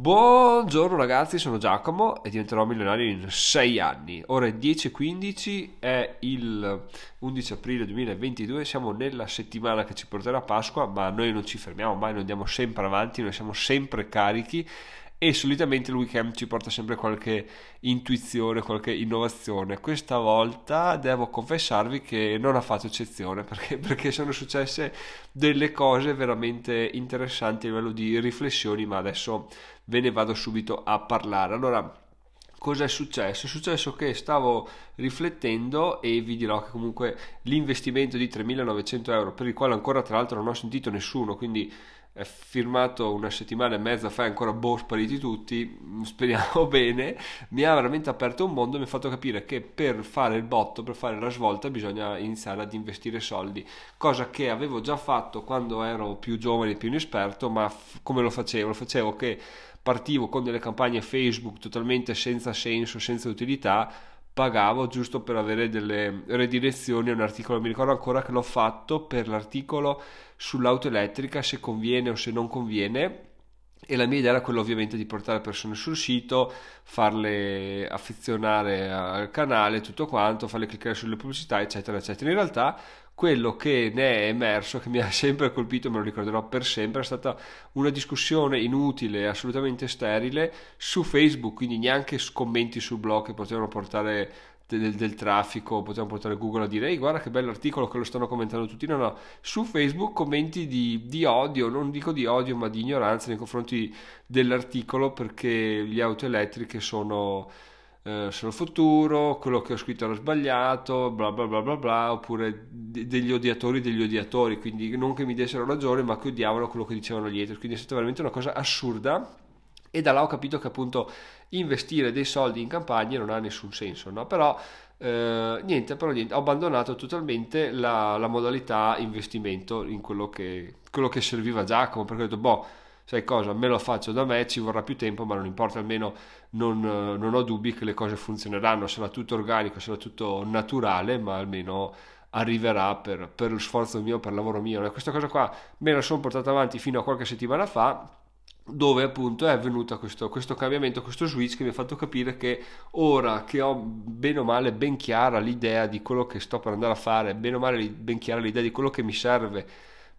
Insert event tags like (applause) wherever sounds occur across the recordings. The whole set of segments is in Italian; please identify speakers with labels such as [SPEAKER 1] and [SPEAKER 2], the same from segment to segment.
[SPEAKER 1] Buongiorno ragazzi, sono Giacomo e diventerò milionario in 6 anni. Ore 10.15 è il 11 aprile 2022, siamo nella settimana che ci porterà a Pasqua, ma noi non ci fermiamo mai, noi andiamo sempre avanti, noi siamo sempre carichi e solitamente il weekend ci porta sempre qualche intuizione, qualche innovazione. Questa volta devo confessarvi che non ha fatto eccezione perché, (laughs) perché sono successe delle cose veramente interessanti a livello di riflessioni, ma adesso ve ne vado subito a parlare. Allora, cosa è successo? È successo che stavo riflettendo e vi dirò che comunque l'investimento di 3.900 euro, per il quale ancora tra l'altro non ho sentito nessuno, quindi è firmato una settimana e mezza fa, ancora boh, spariti tutti, (laughs) speriamo bene, mi ha veramente aperto un mondo e mi ha fatto capire che per fare il botto, per fare la svolta, bisogna iniziare ad investire soldi, cosa che avevo già fatto quando ero più giovane e più inesperto, ma f- come lo facevo? Lo facevo che partivo con delle campagne Facebook totalmente senza senso, senza utilità, pagavo giusto per avere delle redirezioni a un articolo. Mi ricordo ancora che l'ho fatto per l'articolo sull'auto elettrica, se conviene o se non conviene. E la mia idea era quella ovviamente di portare persone sul sito, farle affezionare al canale, tutto quanto, farle cliccare sulle pubblicità, eccetera, eccetera. In realtà quello che ne è emerso, che mi ha (laughs) sempre colpito, me lo ricorderò per sempre, è stata una discussione inutile, assolutamente sterile su Facebook, quindi neanche commenti sul blog che potevano portare del, del, traffico, potevano portare Google a dire ehi guarda che bell'articolo che lo stanno commentando tutti, no no, su Facebook commenti di, di odio, non dico di odio ma di ignoranza nei confronti dell'articolo perché le auto elettriche sono eh, sono futuro, quello che ho scritto era sbagliato, bla bla bla bla bla, oppure de- degli odiatori degli odiatori, quindi non che mi dessero ragione, ma che odiavano quello che dicevano gli altri, quindi è stata veramente una cosa assurda e da là ho capito che appunto investire dei soldi in campagne non ha nessun senso, no? Però eh, niente, però niente, ho abbandonato totalmente la, la modalità investimento in quello che, quello che serviva Giacomo, perché ho detto, boh, sai cosa, me lo faccio da me, ci vorrà più tempo, ma non importa, almeno non, non ho dubbi che le cose funzioneranno, sarà tutto organico, sarà tutto naturale, ma almeno arriverà per, per lo sforzo mio, per il lavoro mio. E questa cosa qua me la sono portata avanti fino a qualche settimana fa, dove appunto è avvenuto questo, questo, cambiamento, questo switch che mi ha fatto capire che ora che ho bene o male ben chiara l'idea di quello che sto per andare a fare, bene o male ben chiara l'idea di quello che mi serve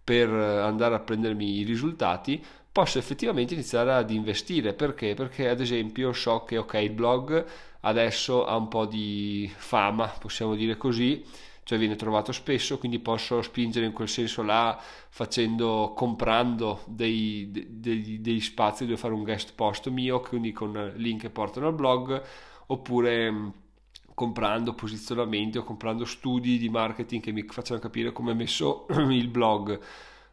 [SPEAKER 1] per andare a prendermi i risultati, posso effettivamente iniziare ad investire. Perché? Perché ad esempio so che ok, il blog adesso ha un po' di fama, possiamo dire così, cioè viene trovato spesso, quindi posso spingere in quel senso là facendo, comprando dei, dei, dei spazi dove fare un guest post mio, quindi con link che portano al blog, oppure mm, comprando posizionamenti o comprando studi di marketing che mi facciano capire come è messo (clears throat) il blog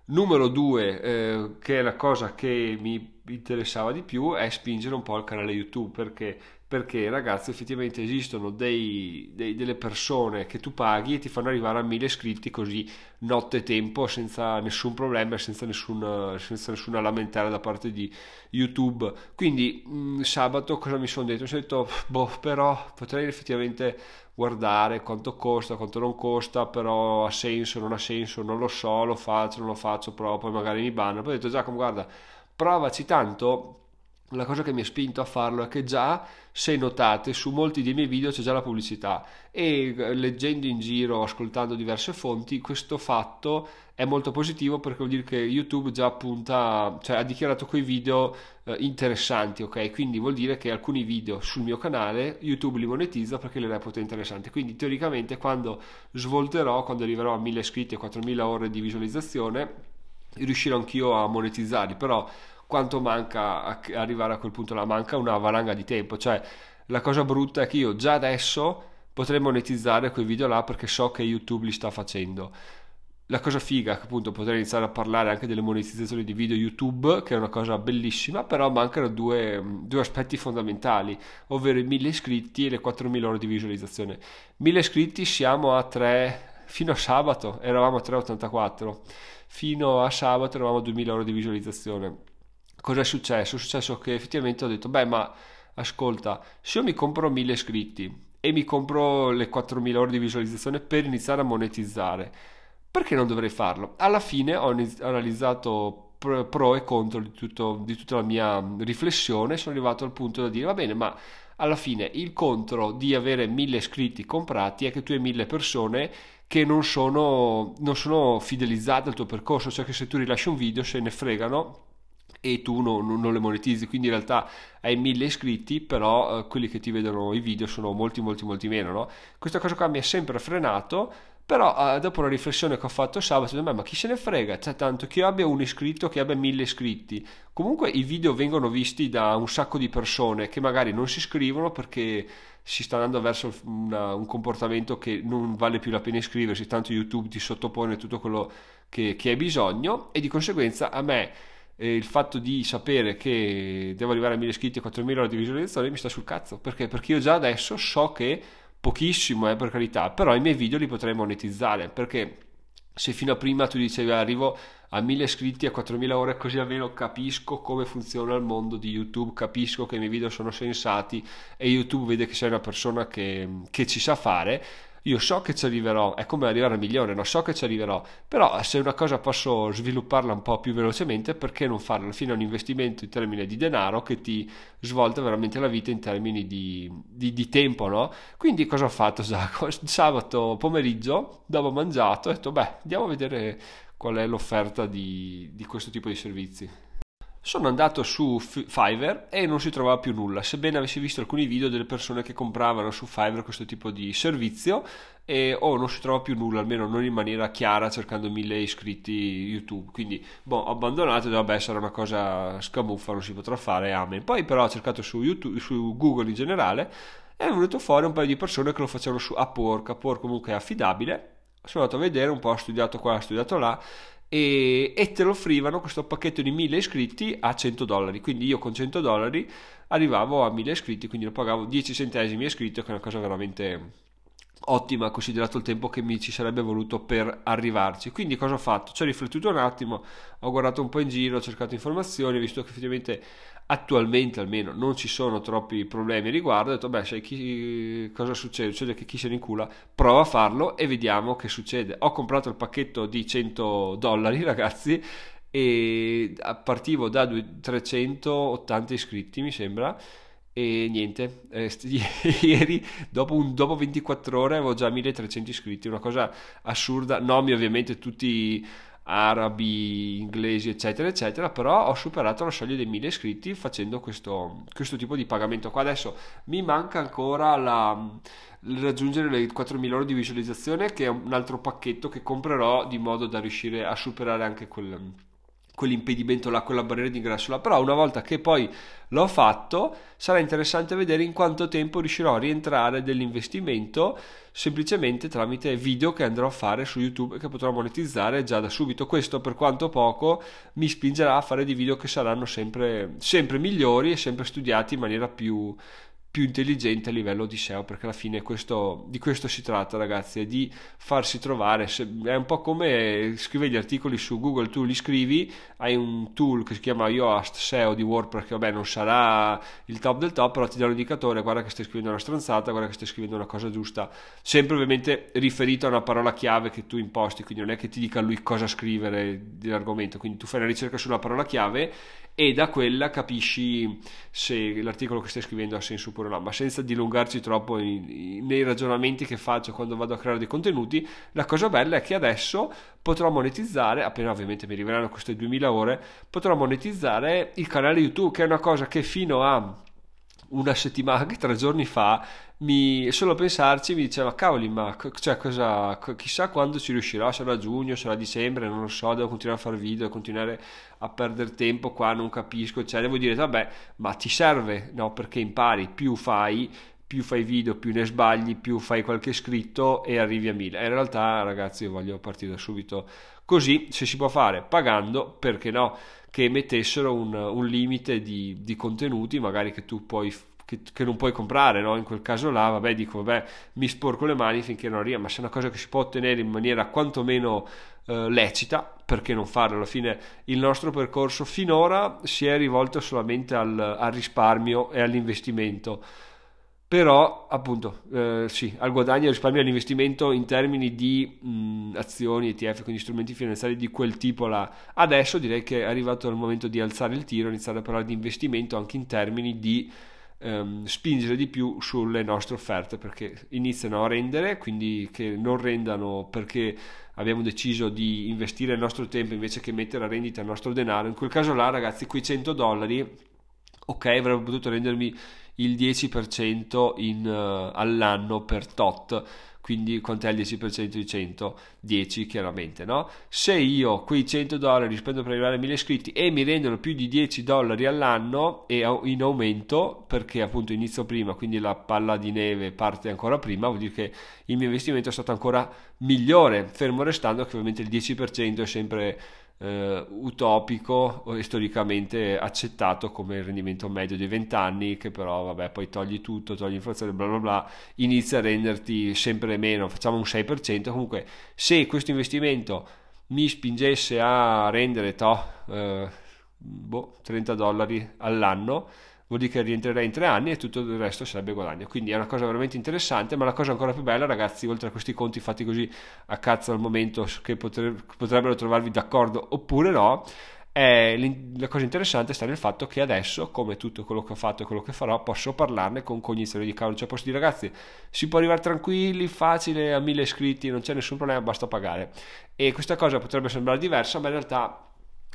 [SPEAKER 1] Numero due, eh, che è la cosa che mi interessava di più, è spingere un po' il canale YouTube perché perché ragazzi effettivamente esistono dei, dei, delle persone che tu paghi e ti fanno arrivare a mille iscritti così notte tempo senza nessun problema senza, nessun, senza nessuna lamentela da parte di youtube quindi mh, mm, sabato cosa mi sono detto? mi sono detto boh però potrei effettivamente guardare quanto costa quanto non costa però ha senso non ha senso non lo so lo faccio non lo faccio però poi magari mi banno poi ho detto Giacomo guarda provaci tanto la cosa che mi ha spinto a farlo è che già, se notate, su molti dei miei video c'è già la pubblicità e eh, leggendo in giro, ascoltando diverse fonti, questo fatto è molto positivo perché vuol dire che YouTube già punta, cioè ha dichiarato quei video eh, interessanti, ok? Quindi vuol dire che alcuni video sul mio canale YouTube li monetizza perché li reputa interessanti. Quindi teoricamente quando svolterò, quando arriverò a 1000 iscritti e 4000 ore di visualizzazione, riuscirò anch'io a monetizzarli, però quanto manca a arrivare a quel punto là? Manca una valanga di tempo, cioè la cosa brutta è che io già adesso potrei monetizzare quei video là perché so che YouTube li sta facendo. La cosa figa è che appunto potrei iniziare a parlare anche delle monetizzazioni di video YouTube, che è una cosa bellissima, però mancano due, due aspetti fondamentali, ovvero i 1000 iscritti e le 4000 ore di visualizzazione. 1000 iscritti siamo a 3, fino a sabato eravamo a 3,84, fino a sabato eravamo a 2000 ore di visualizzazione cosa è successo? È successo che effettivamente ho detto, beh, ma ascolta, se io mi compro 1000 iscritti e mi compro le 4000 ore di visualizzazione per iniziare a monetizzare, perché non dovrei farlo? Alla fine ho analizzato pro e contro di, tutto, di tutta la mia riflessione, sono arrivato al punto da dire va bene, ma alla fine il contro di avere mille iscritti comprati è che tu hai mille persone che non sono, non sono fidelizzate al tuo percorso, cioè che se tu rilasci un video se ne fregano e tu non, non, le monetizzi, quindi in realtà hai mille iscritti, però eh, quelli che ti vedono i video sono molti molti molti meno, no? Questa cosa qua mi ha sempre frenato però eh, dopo una riflessione che ho fatto sabato, ma chi se ne frega? Cioè, tanto che io abbia un iscritto, che abbia mille iscritti. Comunque i video vengono visti da un sacco di persone che magari non si iscrivono perché si sta andando verso una, un comportamento che non vale più la pena iscriversi, tanto YouTube ti sottopone tutto quello che, che hai bisogno e di conseguenza a me il fatto di sapere che devo arrivare a 1000 iscritti e 4000 ore di visualizzazione mi sta sul cazzo. Perché? Perché io già adesso so che pochissimo, eh, per carità, però i miei video li potrei monetizzare perché se fino a prima tu dicevi arrivo a 1000 iscritti a 4000 ore così almeno capisco come funziona il mondo di YouTube, capisco che i miei video sono sensati e YouTube vede che sei una persona che, che ci sa fare io so che ci arriverò, è come arrivare a milione, no? so che ci arriverò, però se una cosa posso svilupparla un po' più velocemente, perché non farla? Alla fine è un investimento in termini di denaro che ti svolta veramente la vita in termini di, di, di tempo, no? Quindi cosa ho fatto (laughs) Sabato pomeriggio, dopo mangiato, ho detto, beh, andiamo a vedere qual è l'offerta di, di questo tipo di servizi. Sono andato su Fiverr e non si trovava più nulla, sebbene avessi visto alcuni video delle persone che compravano su Fiverr questo tipo di servizio e oh, non si trova più nulla, almeno non in maniera chiara cercando mille iscritti YouTube. Quindi boh, ho abbandonato e vabbè una cosa scamuffa, non si potrà fare, amen. Poi però ho cercato su, YouTube, su Google in generale e è venuto fuori un paio di persone che lo facevano su Upwork, Upwork comunque è affidabile. Sono andato a vedere un po', ho studiato qua, ho studiato là e, e, te lo offrivano questo pacchetto di 1000 iscritti a 100 dollari. Quindi io con 100 dollari arrivavo a 1000 iscritti quindi lo pagavo 10 centesimi iscritto che è una cosa veramente ottima considerato il tempo che mi ci sarebbe voluto per arrivarci quindi cosa ho fatto? ci ho riflettuto un attimo ho guardato un po' in giro ho cercato informazioni visto che effettivamente attualmente almeno non ci sono troppi problemi riguardo ho detto beh sai chi, cosa succede? succede che chi se ne incula prova a farlo e vediamo che succede ho comprato il pacchetto di 100 dollari (laughs) ragazzi e partivo da 380 iscritti mi sembra e niente, eh, (laughs) ieri dopo, un, dopo, 24 ore avevo già 1300 iscritti, una cosa assurda, nomi ovviamente tutti arabi, inglesi, eccetera, eccetera, però ho superato la soglia dei 1000 iscritti facendo questo, questo tipo di pagamento qua. Adesso mi manca ancora la, raggiungere le 4000 ore di visualizzazione, che è un altro pacchetto che comprerò di modo da riuscire a superare anche quel quell'impedimento là, quella barriera di ingresso là, però una volta che poi l'ho fatto sarà interessante vedere in quanto tempo riuscirò a rientrare dell'investimento semplicemente tramite video che andrò a fare su YouTube e che potrò monetizzare già da subito. Questo per quanto poco mi spingerà a fare dei video che saranno sempre, sempre migliori e sempre studiati in maniera più più intelligente a livello di SEO perché alla fine questo, di questo si tratta ragazzi è di farsi trovare. È un po' come scrivere gli articoli su Google tu li scrivi hai un tool che si chiama Yoast SEO di WordPress che vabbè non sarà il top del top però ti dà un indicatore guarda che stai scrivendo una stronzata guarda che stai scrivendo una cosa giusta. Sempre ovviamente riferito a una parola chiave che tu imposti quindi non è che ti dica lui cosa scrivere dell'argomento. Quindi tu fai una ricerca sulla parola chiave e da quella capisci se l'articolo che stai scrivendo ha senso oppure no, ma senza dilungarci troppo in, in, nei ragionamenti che faccio quando vado a creare dei contenuti, la cosa bella è che adesso potrò monetizzare, appena ovviamente mi arriveranno queste 2000 ore, potrò monetizzare il canale YouTube, che è una cosa che fino a una settimana, anche tre giorni fa, mi, solo a pensarci mi diceva cavoli ma cioè, cosa, chissà quando ci riuscirà sarà giugno sarà dicembre non lo so devo continuare a fare video continuare a perdere tempo qua non capisco cioè devo dire vabbè ma ti serve no? Perché impari più fai più fai video più ne sbagli più fai qualche scritto e arrivi a mille in realtà ragazzi io voglio partire da subito così se si può fare pagando perché no che mettessero un, un limite di, di, contenuti magari che tu puoi che, che, non puoi comprare, no? in quel caso là, vabbè, dico, vabbè, mi sporco le mani finché non arriva, ma se è una cosa che si può ottenere in maniera quantomeno eh, lecita, perché non farlo? Alla fine il nostro percorso finora si è rivolto solamente al, al risparmio e all'investimento però appunto eh, sì, al guadagno risparmio all'investimento in termini di mh, azioni, ETF, quindi strumenti finanziari di quel tipo là. Adesso direi che è arrivato il momento di alzare il tiro, iniziare a parlare di investimento anche in termini di ehm, spingere di più sulle nostre offerte perché iniziano a rendere, quindi che non rendano perché abbiamo deciso di investire il nostro tempo invece che mettere a rendita il nostro denaro. In quel caso là ragazzi quei 100 dollari ok avrebbe potuto rendermi il 10% in, uh, all'anno per tot quindi quant'è il 10% di 100? 10 chiaramente, no? Se io quei 100 dollari spendo per arrivare a 1000 iscritti e mi rendono più di 10 dollari all'anno e in aumento, perché appunto inizio prima, quindi la palla di neve parte ancora prima, vuol dire che il mio investimento è stato ancora migliore, fermo restando che ovviamente il 10% è sempre eh, utopico o storicamente accettato come il rendimento medio dei 20 anni che però vabbè poi togli tutto, togli l'inflazione bla bla bla inizia a renderti sempre meno facciamo un 6% comunque se questo investimento mi spingesse a rendere to, eh, boh, 30 dollari all'anno vuol dire che rientrerei in tre anni e tutto il resto sarebbe guadagno. Quindi è una cosa veramente interessante, ma la cosa ancora più bella, ragazzi, oltre a questi conti fatti così a cazzo al momento, che potrebbero trovarvi d'accordo oppure no, la cosa interessante sta nel fatto che adesso, come tutto quello che ho fatto e quello che farò, posso parlarne con cognizione di cavolo. Cioè, posso dire, ragazzi, si può arrivare tranquilli, facile, a mille iscritti, non c'è nessun problema, basta pagare. E questa cosa potrebbe sembrare diversa, ma in realtà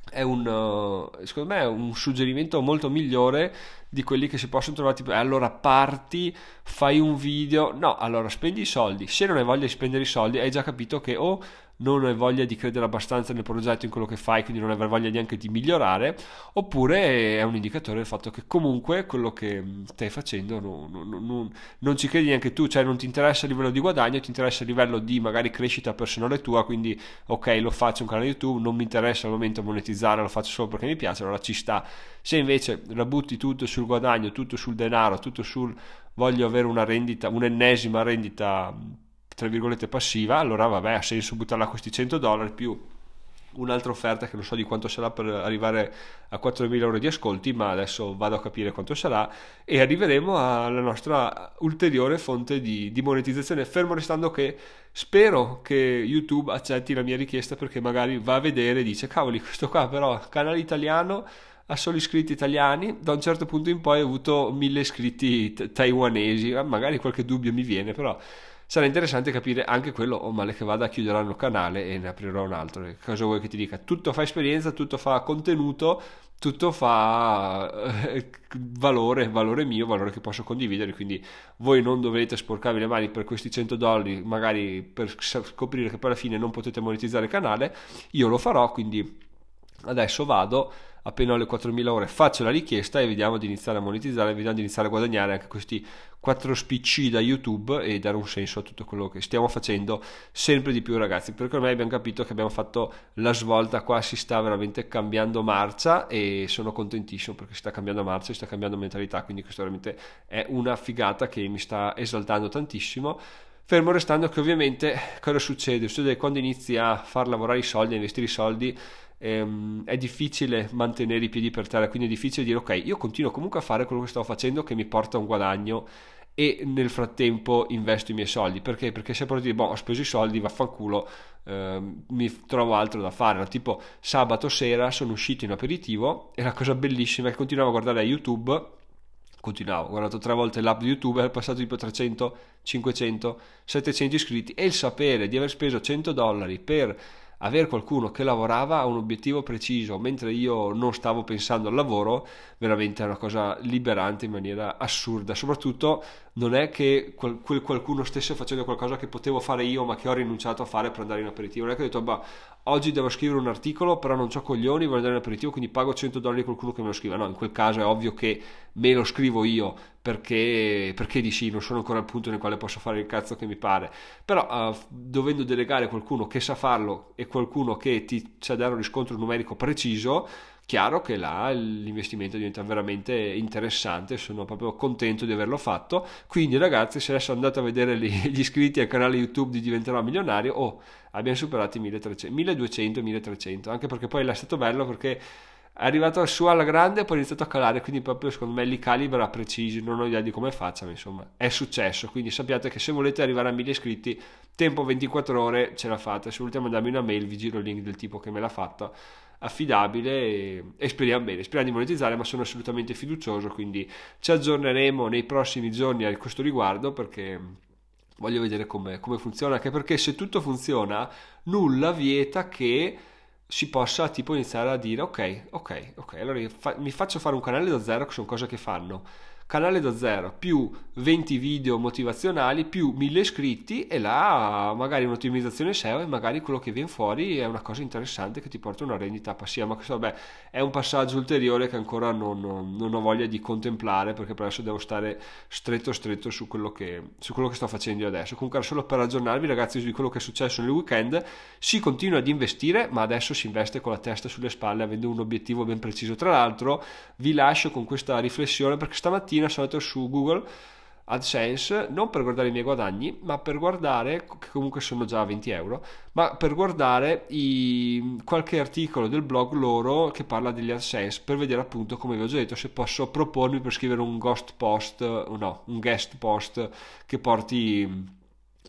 [SPEAKER 1] è un, uh, secondo me è un suggerimento molto migliore di quelli che si possono trovare tipo, eh, allora parti, fai un video, no, allora spendi i soldi, se non hai voglia di spendere i soldi hai già capito che o non hai voglia di credere abbastanza nel progetto, in quello che fai, quindi non avrai voglia neanche di migliorare, oppure è un indicatore del fatto che comunque quello che stai facendo non, non, non, non, ci credi neanche tu, cioè non ti interessa a livello di guadagno, ti interessa a livello di magari crescita personale tua, quindi ok lo faccio un canale YouTube, non mi interessa al momento monetizzare, lo faccio solo perché mi piace, allora ci sta. Se invece la butti tutto sul guadagno, tutto sul denaro, tutto sul voglio avere una rendita, un'ennesima rendita tra virgolette passiva, allora vabbè ha senso buttarla questi 100 dollari più un'altra offerta che non so di quanto sarà per arrivare a 4.000 euro di ascolti, ma adesso vado a capire quanto sarà e arriveremo alla nostra ulteriore fonte di, di, monetizzazione, fermo restando che spero che YouTube accetti la mia richiesta perché magari va a vedere e dice cavoli questo qua però canale italiano ha solo iscritti italiani, da un certo punto in poi ho avuto 1.000 iscritti t- taiwanesi, magari qualche dubbio mi viene però sarà interessante capire anche quello, o oh, male che vada, chiuderanno il canale e ne aprirò un altro. Cosa vuoi che ti dica? Tutto fa esperienza, tutto fa contenuto, tutto fa eh, (laughs) valore, valore mio, valore che posso condividere, quindi voi non dovete sporcarvi le mani per questi 100 dollari, magari per scoprire che poi alla fine non potete monetizzare il canale, io lo farò, quindi adesso vado appena ho le 4.000 ore faccio la richiesta e vediamo di iniziare a monetizzare, vediamo di iniziare a guadagnare anche questi 4 spicci da YouTube e dare un senso a tutto quello che stiamo facendo sempre di più ragazzi, perché ormai abbiamo capito che abbiamo fatto la svolta, qua si sta veramente cambiando marcia e sono contentissimo perché si sta cambiando marcia, si sta cambiando mentalità, quindi questo veramente è una figata che mi sta esaltando tantissimo. Fermo restando che ovviamente cosa succede? Succede quando inizi a far lavorare i soldi, a investire i soldi, ehm, è difficile mantenere i piedi per terra, quindi è difficile dire ok, io continuo comunque a fare quello che sto facendo che mi porta un guadagno e nel frattempo investo i miei soldi perché? Perché se poi dire boh, ho speso i soldi, vaffanculo, ehm, mi trovo altro da fare. No? Tipo sabato sera sono uscito in aperitivo e la cosa bellissima è che continuavo a guardare YouTube continuavo, ho guardato tre volte l'app di YouTube, è passato tipo 300, 500, 700 iscritti e il sapere di aver speso 100 dollari per avere qualcuno che lavorava a un obiettivo preciso mentre io non stavo pensando al lavoro veramente è una cosa liberante in maniera assurda soprattutto non è che quel, quel qualcuno stesse facendo qualcosa che potevo fare io ma che ho rinunciato a fare per andare in aperitivo. Non è che ho detto bah, oggi devo scrivere un articolo però non ho coglioni voglio andare in aperitivo quindi pago 100 dollari a qualcuno che me lo scriva. No in quel caso è ovvio che me lo scrivo io perché, perché di sì non sono ancora al punto nel quale posso fare il cazzo che mi pare. Però uh, dovendo delegare qualcuno che sa farlo e qualcuno che ti sa dare un riscontro numerico preciso chiaro che là l'investimento diventa veramente interessante, sono proprio contento di averlo fatto. Quindi ragazzi, se adesso andate a vedere gli (laughs) iscritti al canale YouTube di Diventerò Milionario, oh, abbiamo superato i 1300, 1200, 1300, anche perché poi è stato bello perché è arrivato su alla grande e poi è iniziato a calare, quindi proprio secondo me li calibra precisi, non ho idea di come faccia, ma insomma è successo, quindi sappiate che se volete arrivare a 1000 iscritti, tempo 24 ore ce la fate, se volete mandarmi una mail vi giro il link del tipo che me l'ha fatta, affidabile e, e speriamo bene, speriamo di monetizzare, ma sono assolutamente fiducioso, quindi ci aggiorneremo nei prossimi giorni a questo riguardo perché voglio vedere come, funziona, anche perché se tutto funziona, nulla vieta che si possa tipo iniziare a dire ok, ok, ok, allora fa- mi faccio fare un canale da zero che sono cose che fanno canale da zero più 20 video motivazionali più 1000 iscritti e là magari un'ottimizzazione SEO e magari quello che viene fuori è una cosa interessante che ti porta una rendita passiva. Ma questo vabbè è un passaggio ulteriore che ancora non, non, ho voglia di contemplare perché per adesso devo stare stretto stretto su quello che, su quello che sto facendo io adesso. Comunque solo per aggiornarvi ragazzi di quello che è successo nel weekend si continua ad investire ma adesso si investe con la testa sulle spalle avendo un obiettivo ben preciso. Tra l'altro vi lascio con questa riflessione perché stamattina sono andato su Google AdSense non per guardare i miei guadagni, ma per guardare, che comunque sono già 20 euro, ma per guardare i, qualche articolo del blog loro che parla degli AdSense per vedere appunto, come vi ho già detto, se posso propormi per scrivere un ghost post, no, un guest post che porti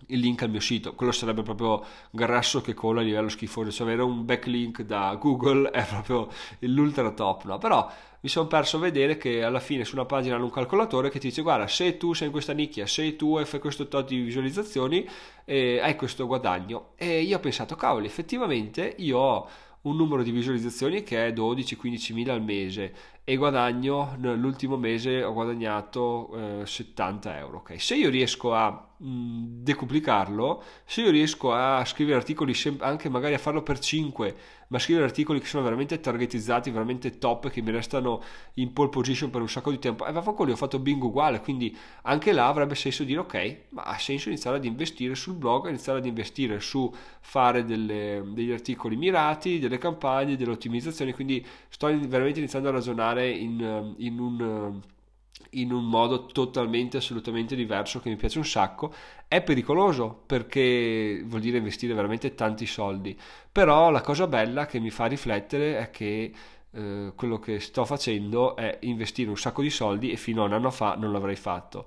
[SPEAKER 1] il link al mio sito. Quello sarebbe proprio grasso che cola a livello schifoso, cioè avere un backlink da Google è proprio l'ultra top, no? Però mi sono perso a vedere che alla fine su una pagina hanno un calcolatore che ti dice guarda se tu sei in questa nicchia, se tu fai questo tot di visualizzazioni eh, hai questo guadagno e io ho pensato cavoli effettivamente io ho un numero di visualizzazioni che è 12-15 mila al mese e guadagno l'ultimo mese ho guadagnato eh, 70 euro ok se io riesco a mh, decuplicarlo se io riesco a scrivere articoli anche magari a farlo per 5 ma scrivere articoli che sono veramente targetizzati, veramente top, che mi restano in pole position per un sacco di tempo. E vaffanculo, ho fatto bingo uguale, quindi anche là avrebbe senso dire ok, ma ha senso iniziare ad investire sul blog, iniziare ad investire su fare delle, degli articoli mirati, delle campagne, delle ottimizzazioni, quindi sto veramente iniziando a ragionare in, in un in un modo totalmente, assolutamente diverso che mi piace un sacco. È pericoloso perché vuol dire investire veramente tanti soldi, però la cosa bella che mi fa riflettere è che eh, quello che sto facendo è investire un sacco di soldi e fino a un anno fa non l'avrei fatto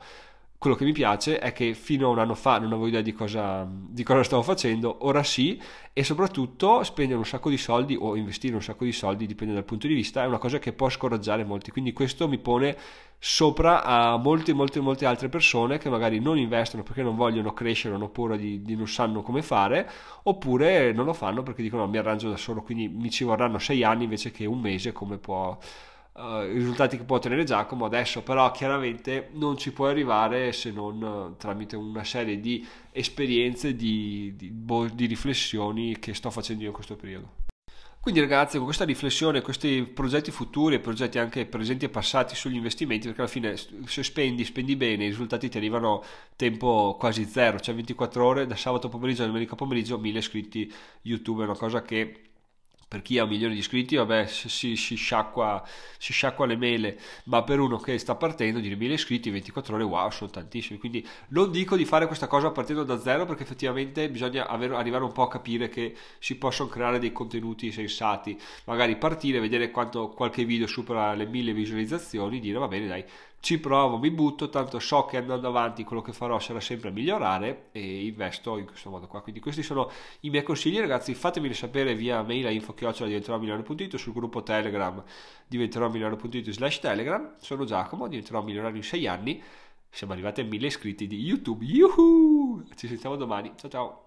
[SPEAKER 1] quello che mi piace è che fino a un anno fa non avevo idea di cosa, di cosa stavo facendo, ora sì, e soprattutto spendere un sacco di soldi o investire un sacco di soldi, dipende dal punto di vista, è una cosa che può scoraggiare molti. Quindi questo mi pone sopra a molte, molte, molte altre persone che magari non investono perché non vogliono crescere, hanno paura di, di non sanno come fare, oppure non lo fanno perché dicono mi arrangio da solo, quindi mi ci vorranno sei anni invece che un mese come può uh, i risultati che può ottenere Giacomo adesso però chiaramente non ci può arrivare se non uh, tramite una serie di esperienze di, di, boh, di riflessioni che sto facendo io in questo periodo. Quindi ragazzi, con questa riflessione, questi progetti futuri e progetti anche presenti e passati sugli investimenti, perché alla fine se spendi, spendi bene, i risultati ti arrivano tempo quasi zero, cioè 24 ore da sabato pomeriggio a domenica pomeriggio, 1000 iscritti YouTube, è una cosa che per chi ha un milione di iscritti, vabbè, si, si, sciacqua, si, sciacqua, le mele, ma per uno che sta partendo, dire 1000 iscritti, 24 ore, wow, sono tantissimi. Quindi non dico di fare questa cosa partendo da zero, perché effettivamente bisogna avere, arrivare un po' a capire che si possono creare dei contenuti sensati. Magari partire, vedere quanto qualche video supera le 1000 visualizzazioni, dire va bene, dai, ci provo, mi butto, tanto so che andando avanti quello che farò sarà sempre migliorare e investo in questo modo qua. Quindi questi sono i miei consigli ragazzi, fatemi sapere via mail a info-chiocciola diventerò sul gruppo Telegram diventerò milionario.it slash Telegram, sono Giacomo, diventerò milionario in 6 anni, siamo arrivati a 1000 iscritti di YouTube, yuhu! Ci sentiamo domani, ciao ciao!